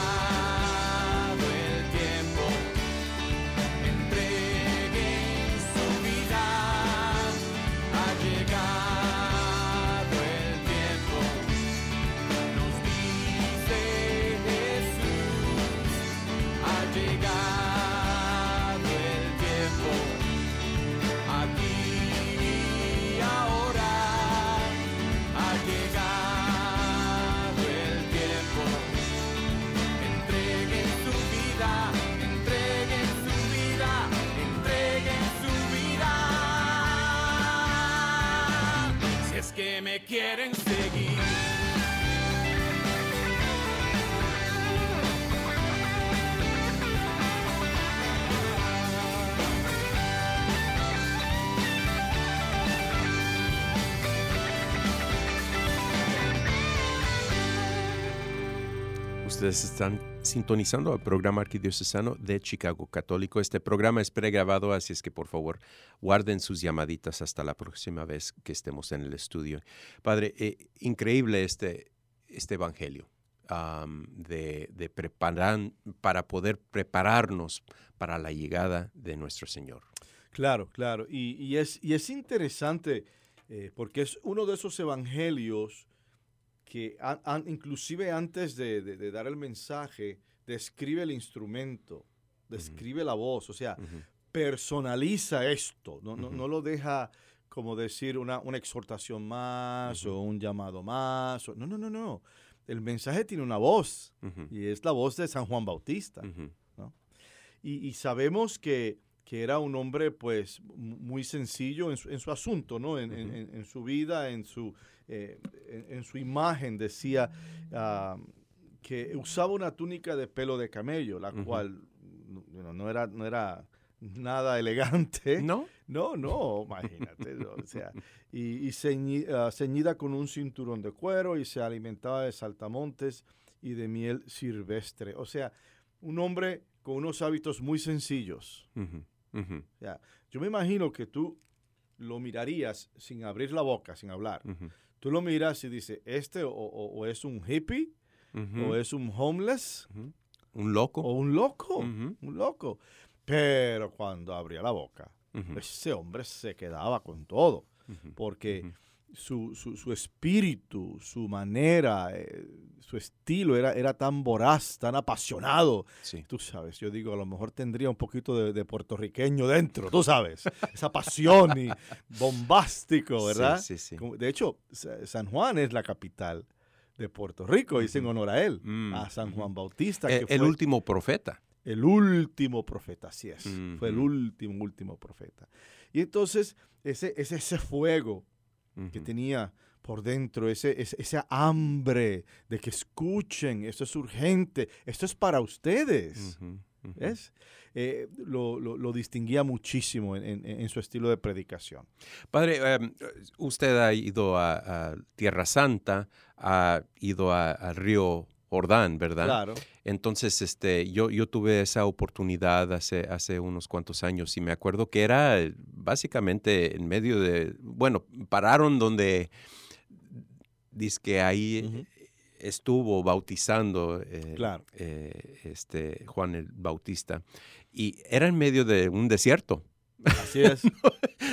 que me quieren seguir. Ustedes están sintonizando el programa arquidiocesano de Chicago Católico. Este programa es pregrabado, así es que por favor guarden sus llamaditas hasta la próxima vez que estemos en el estudio. Padre, eh, increíble este, este evangelio de, de para poder prepararnos para la llegada de nuestro Señor. Claro, claro. Y, y es, y es interesante eh, porque es uno de esos evangelios que an- an- inclusive antes de, de- de dar el mensaje, describe el instrumento, describe la voz, o sea, personaliza esto, no, no, no lo deja como decir una, una exhortación más o un llamado más. o- no, no, no, no. El mensaje tiene una voz y es la voz de San Juan Bautista. y sabemos que, que era un hombre pues mu- muy sencillo en su, en su asunto, ¿no? En, en- Ujú. en- en su vida, en su, eh, en, su imagen, decía ah, que usaba una túnica de pelo de camello, la Ujú. cual no, no era, no era nada elegante. ¿No? No, no, imagínate. O sea, y, y ceñi- ah, ceñida con un cinturón de cuero y se alimentaba de saltamontes y de miel silvestre. O sea, un hombre con unos hábitos muy sencillos. Ujú, ujú, O sea, yo me imagino que tú lo mirarías sin abrir la boca, sin hablar. ujú, Tú lo miras y dices, este o, o- o es un hippie, ujú, o es un homeless. Un loco. o un loco, un loco. Pero cuando abría la boca, ese hombre se quedaba con todo. porque. Su, su- su espíritu, su manera, eh, su estilo era, era tan voraz, tan apasionado. Sí. Tú sabes, yo digo, a lo mejor tendría un poquito de, de puertorriqueño dentro, tú sabes, esa pasión y bombástico, ¿verdad? Sí, sí, De hecho, Sa- San Juan es la capital de Puerto Rico, y es en honor a él, Mm, a San. Juan Bautista, Eh, que el fue último profeta. el último profeta, así es. Fue el último, último profeta. Y entonces, ese, ese, ese fuego que tenía por dentro, ese, ese- esa hambre de que escuchen, esto es urgente, esto es para ustedes. Eh, lo, lo- lo distinguía muchísimo en, en- en su estilo de predicación. Padre, em, usted ha ido a, a Tierra Santa, ha ido al río Jordán, ¿verdad? Claro. Entonces, este, yo, yo tuve esa oportunidad hace, hace unos cuantos años y me acuerdo que era eh, básicamente en medio de, bueno, pararon donde dice que ahí Ujú. estuvo bautizando eh, Claro. eh, este, Juan el Bautista y era en medio de un desierto. Así es.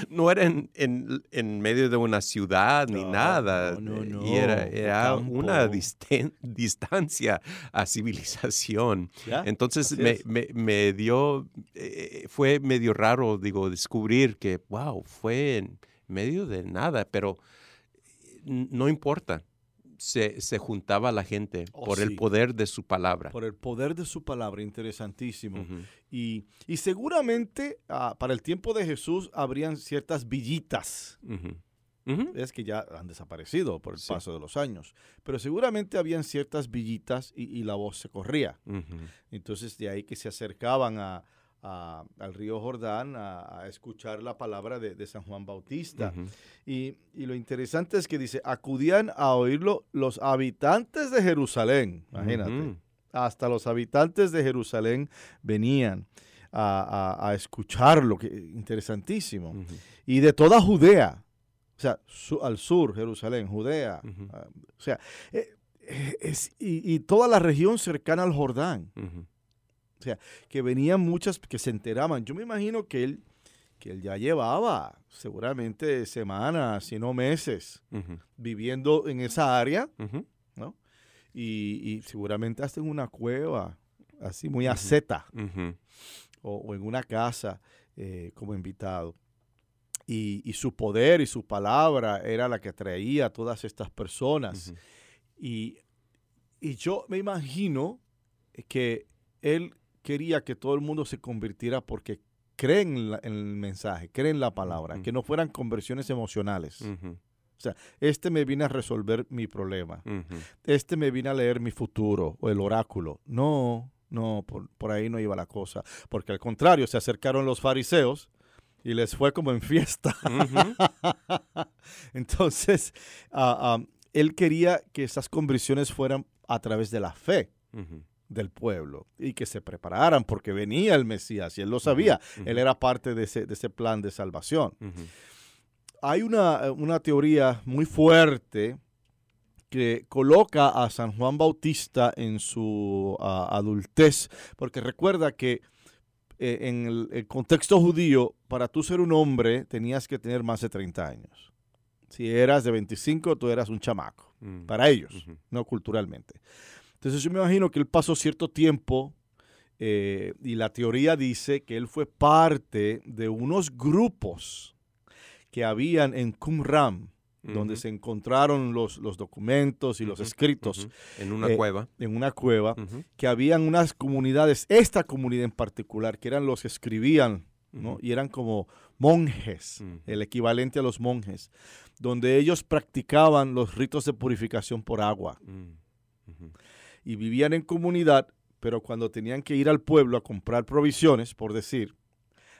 No era en, en- en medio de una ciudad ni No, nada. no, no, Y era, no, era una disten- distancia a civilización. Entonces me, me- me dio, eh, fue medio raro, digo, descubrir que, wow, fue en medio de nada, pero n- no importa. Se, se juntaba la gente Oh, por sí. el poder de su palabra. Por el poder de su palabra, interesantísimo. Y, y seguramente ah, para el tiempo de Jesús habrían ciertas villitas es que ya han desaparecido por el Sí. paso de los años. Pero seguramente habían ciertas villitas y, y la voz se corría. Entonces de ahí que se acercaban a- a- al río Jordán a, a escuchar la palabra de, de San Juan Bautista. Y, y lo interesante es que dice, acudían a oírlo los habitantes de Jerusalén. Imagínate. Hasta los habitantes de Jerusalén venían a, escucharlo. Que, interesantísimo y de toda Judea, o sea, su- al sur, Jerusalén, Judea, ah, o sea, eh, eh, es- y, y toda la región cercana al Jordán, Ujú. que venían muchas que se enteraban. Yo me imagino que él, que él ya llevaba seguramente semanas, si no meses, viviendo en esa área Ujú. y, y seguramente hasta en una cueva, así muy. Ujú. o, o en una casa eh, como invitado. Y, y su poder y su palabra era la que atraía a todas estas personas. Y, y yo me imagino que él quería que todo el mundo se convirtiera porque creen en, el mensaje, creen la palabra, que no fueran conversiones emocionales. Ujú. Este me vino a resolver mi problema. Este me vino a leer mi futuro o el oráculo. No, no, por, por ahí no iba la cosa. Porque al contrario, se acercaron los fariseos y les fue como en fiesta. Entonces, ah, ah, él quería que esas conversiones fueran a través de la fe. Del pueblo y que se prepararan porque venía el Mesías y él lo sabía. Él era parte de ese, de ese plan de salvación hay una, una teoría muy fuerte que coloca a San Juan Bautista en su adultez, porque recuerda que eh, en el, el contexto judío, para tú ser un hombre tenías que tener más de 30 años. Si eras de 25, tú eras un chamaco, Mm. para ellos, no culturalmente. Entonces yo me imagino que él pasó cierto tiempo eh, y la teoría dice que él fue parte de unos grupos que habían en Qumran, donde se encontraron los, los documentos y los escritos. En una eh, cueva. en una cueva, que habían unas comunidades, esta comunidad en particular, que eran los que escribían. Y eran como monjes, el equivalente a los monjes, donde ellos practicaban los ritos de purificación por agua Mm. Y vivían en comunidad, pero cuando tenían que ir al pueblo a comprar provisiones, por decir,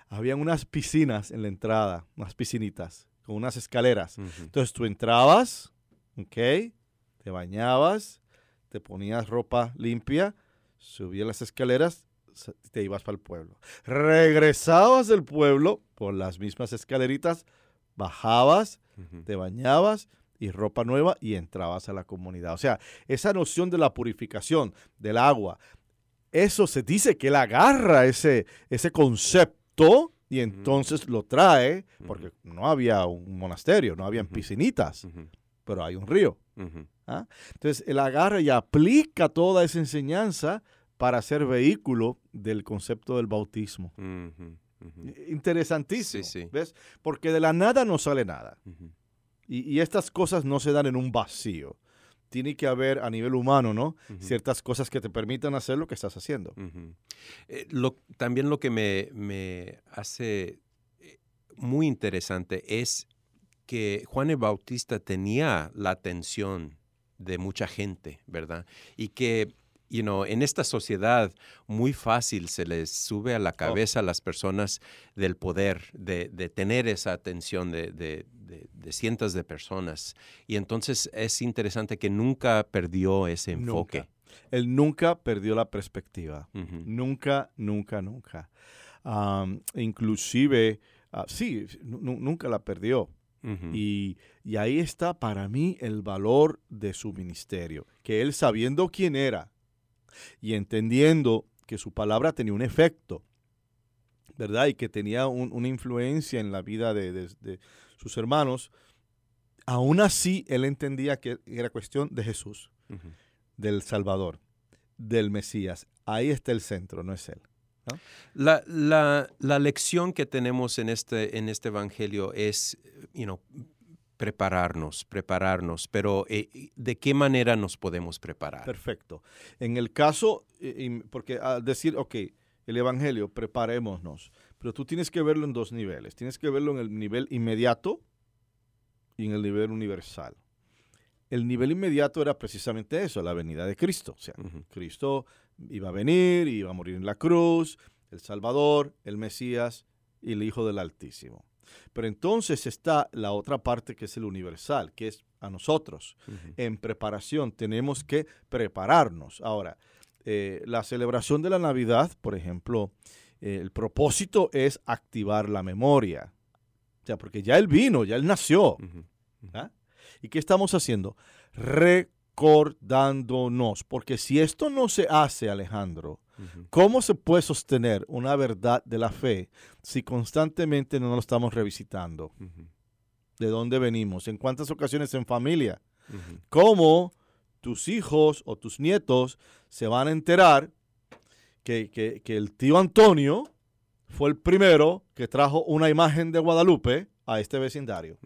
habían unas piscinas en la entrada, unas piscinitas, con unas escaleras. Ujú. Entonces tú entrabas, ¿ok? Te bañabas, te ponías ropa limpia, subías las escaleras, te ibas para el pueblo. Regresabas del pueblo por las mismas escaleritas, bajabas, Ujú. te bañabas y ropa nueva y entrabas a la comunidad. O sea, esa noción de la purificación del agua, eso se dice que él agarra ese, ese concepto y entonces lo trae, porque no había un monasterio, no habían piscinitas, pero hay un río. Ujú. Entonces, él agarra y aplica toda esa enseñanza para ser vehículo del concepto del bautismo. Interesantísimo, Sí, sí. ¿ves? Porque de la nada no sale nada. Y, y estas cosas no se dan en un vacío. Tiene que haber a nivel humano, ¿no? Ciertas cosas que te permitan hacer lo que estás haciendo. Eh, lo- también lo que me, me hace eh, muy interesante es que Juan el Bautista tenía la atención de mucha gente, ¿verdad? Y que, you know, en esta sociedad muy fácil se les sube a la cabeza a las personas del poder, de, de tener esa atención de, de- de- cientos de personas. Y entonces es interesante que nunca perdió ese enfoque. Nunca. Él nunca perdió la perspectiva. Ujú. Nunca, nunca, nunca. Am, inclusive, ah, sí, nu- nu- nunca la perdió. Ujú. Y, y ahí está para mí el valor de su ministerio, que él sabiendo quién era y entendiendo que su palabra tenía un efecto, ¿verdad? Y que tenía un- una influencia en la vida de, de- de sus hermanos, aún así él entendía que era cuestión de Jesús, del Salvador, del Mesías. Ahí está el centro, no es él. La, la- la lección que tenemos en este, en este evangelio es, you know, prepararnos, prepararnos, pero eh, ¿de qué manera nos podemos preparar? Perfecto. En el caso, eh, porque al decir, ok, el Evangelio, preparémonos, pero tú tienes que verlo en dos niveles. Tienes que verlo en el nivel inmediato y en el nivel universal. El nivel inmediato era precisamente eso, la venida de Cristo. O sea. Cristo iba a venir, iba a morir en la cruz, el Salvador, el Mesías y el Hijo del Altísimo. Pero entonces está la otra parte que es el universal, que es a nosotros en preparación, tenemos que prepararnos. Ahora, eh, la celebración de la Navidad, por ejemplo, eh, el propósito es activar la memoria. O sea, porque ya Él vino, ya Él nació. ¿ah? ¿Y qué estamos haciendo? Recordándonos. Porque si esto no se hace, Alejandro, ¿cómo se puede sostener una verdad de la fe si constantemente no lo estamos revisitando? ¿De dónde venimos? ¿En cuántas ocasiones en familia? Cómo tus hijos o tus nietos se van a enterar que, que- que el tío Antonio fue el primero que trajo una imagen de Guadalupe a este vecindario.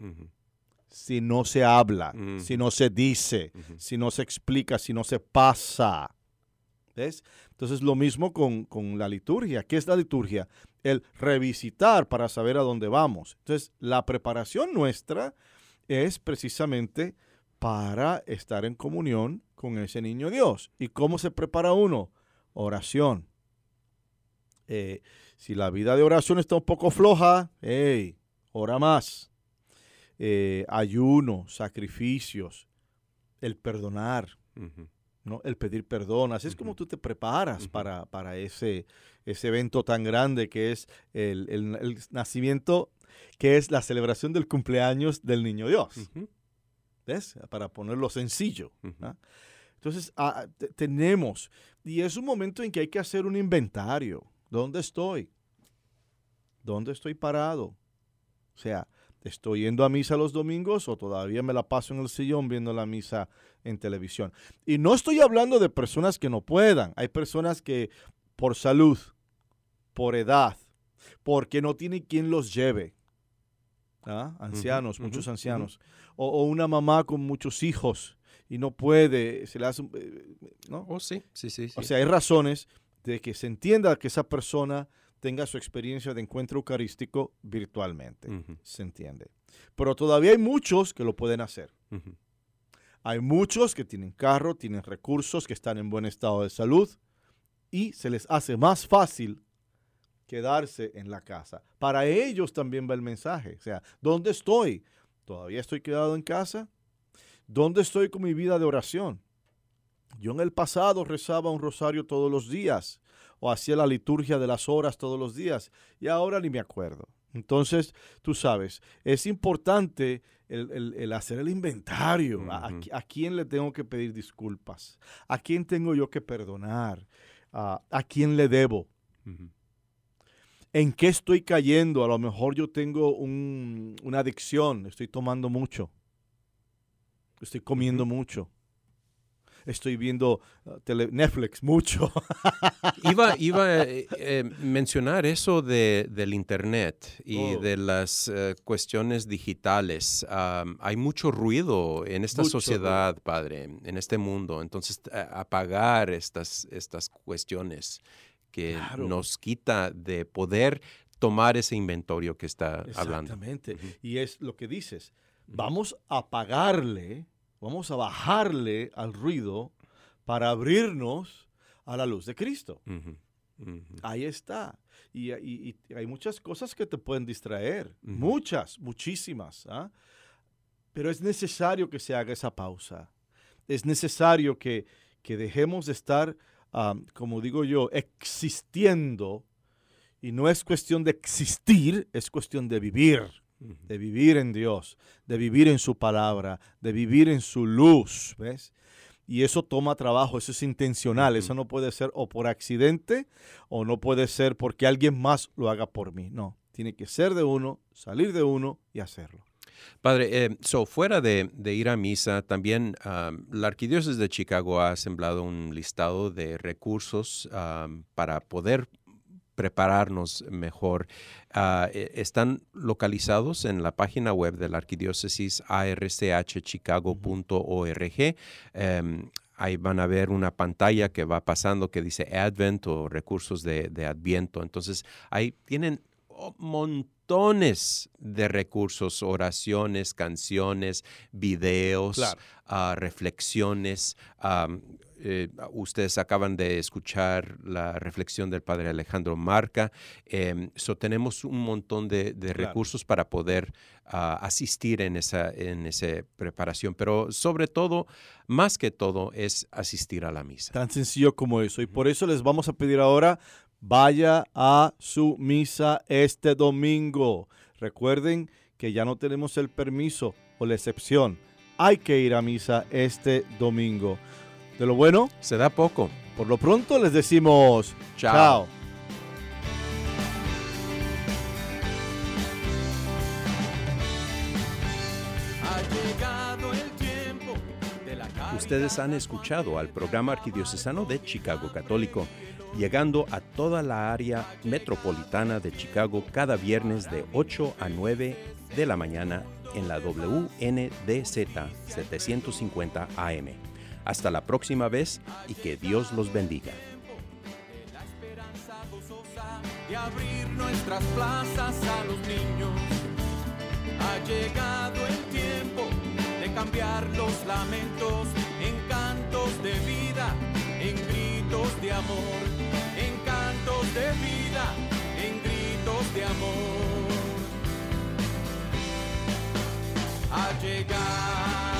Si no se habla, si no se dice, si no se explica, si no se pasa. Entonces lo mismo con, con la liturgia. ¿Qué es la liturgia? El revisitar para saber a dónde vamos. Entonces la preparación nuestra es precisamente para estar en comunión con ese niño Dios. ¿Y cómo se prepara uno? Oración. Eh, si la vida de oración está un poco floja, hey, ora más. Eh, ayuno, sacrificios, el perdonar. ¿No? El pedir perdón. Así es como tú te preparas para, para ese, ese evento tan grande que es el, el- el nacimiento, que es la celebración del cumpleaños del niño Dios. ¿Ves? Para ponerlo sencillo. ¿ah? Entonces, ah, te- tenemos, y es un momento en que hay que hacer un inventario. ¿Dónde estoy? ¿Dónde estoy parado? O sea, ¿estoy yendo a misa los domingos o todavía me la paso en el sillón viendo la misa en televisión? Y no estoy hablando de personas que no puedan. Hay personas que por salud, por edad, porque no tienen quien los lleve. ¿ah? Ancianos, muchos ancianos. O, o una mamá con muchos hijos y no puede, se le hace, eh, ¿no? Oh, sí, sí, sí. O sí. sea, hay razones de que se entienda que esa persona tenga su experiencia de encuentro eucarístico virtualmente. Se entiende. Pero todavía hay muchos que lo pueden hacer. Hay muchos que tienen carro, tienen recursos, que están en buen estado de salud y se les hace más fácil quedarse en la casa. Para ellos también va el mensaje. O sea, ¿dónde estoy? ¿Todavía estoy quedado en casa? ¿Dónde estoy con mi vida de oración? Yo en el pasado rezaba un rosario todos los días o hacía la liturgia de las horas todos los días y ahora ni me acuerdo. Entonces, tú sabes, es importante el, el- el hacer el inventario. ¿A- quién le tengo que pedir disculpas? ¿A quién tengo yo que perdonar? ¿A, a quién le debo? ¿En qué estoy cayendo? A lo mejor yo tengo un- una adicción, estoy tomando mucho, estoy comiendo mucho, estoy viendo uh, tele- Netflix mucho. Iba, iba a eh, eh, mencionar eso de, del Internet y Oh. de las eh, cuestiones digitales. Hay mucho ruido en esta Mucho sociedad, padre, en este mundo. Entonces, apagar estas, estas cuestiones que Claro. nos quita de poder tomar ese inventario que está hablando. Exactamente. Y es lo que dices. Vamos a apagarle, vamos a bajarle al ruido para abrirnos a la luz de Cristo. Ahí está. Y, y- y hay muchas cosas que te pueden distraer. Muchas, muchísimas. ¿ah? Pero es necesario que se haga esa pausa. Es necesario que, que dejemos de estar, como digo yo, existiendo. Y no es cuestión de existir, es cuestión de vivir. De vivir en Dios, de vivir en su palabra, de vivir en su luz, ¿ves? Y eso toma trabajo, eso es intencional, eso no puede ser o por accidente o no puede ser porque alguien más lo haga por mí, no, tiene que ser de uno, salir de uno y hacerlo. Padre, eh, so, fuera de, de ir a misa, también am, la Arquidiócesis de Chicago ha sembrado un listado de recursos am, para poder prepararnos mejor. Ah, eh, están localizados en la página web de la Arquidiócesis archchicago.org. Em, ahí van a ver una pantalla que va pasando que dice Advent o recursos de, de Adviento. Entonces, ahí tienen montones de recursos, oraciones, canciones, videos, Claro. ah, reflexiones. Eh, ustedes acaban de escuchar la reflexión del padre Alejandro Marca. Em, so tenemos un montón de, de Claro. recursos para poder ah, asistir en esa, en esa preparación, pero sobre todo, más que todo, es asistir a la misa. Tan sencillo como eso. Y por eso les vamos a pedir ahora, vaya a su misa este domingo. Recuerden que ya no tenemos el permiso o la excepción. Hay que ir a misa este domingo. De lo bueno, Se da poco. por lo pronto les decimos Chao. Ustedes han escuchado al programa arquidiocesano de Chicago Católico, llegando a toda la área metropolitana de Chicago cada viernes de 8 a 9 de la mañana en la WNDZ 750 AM. Hasta la próxima vez y que Dios los bendiga. la esperanza gozosa de abrir nuestras plazas a los niños. Ha llegado el tiempo de cambiar los lamentos en cantos de vida, en gritos de amor, en cantos de vida, en gritos de amor. Ha llegado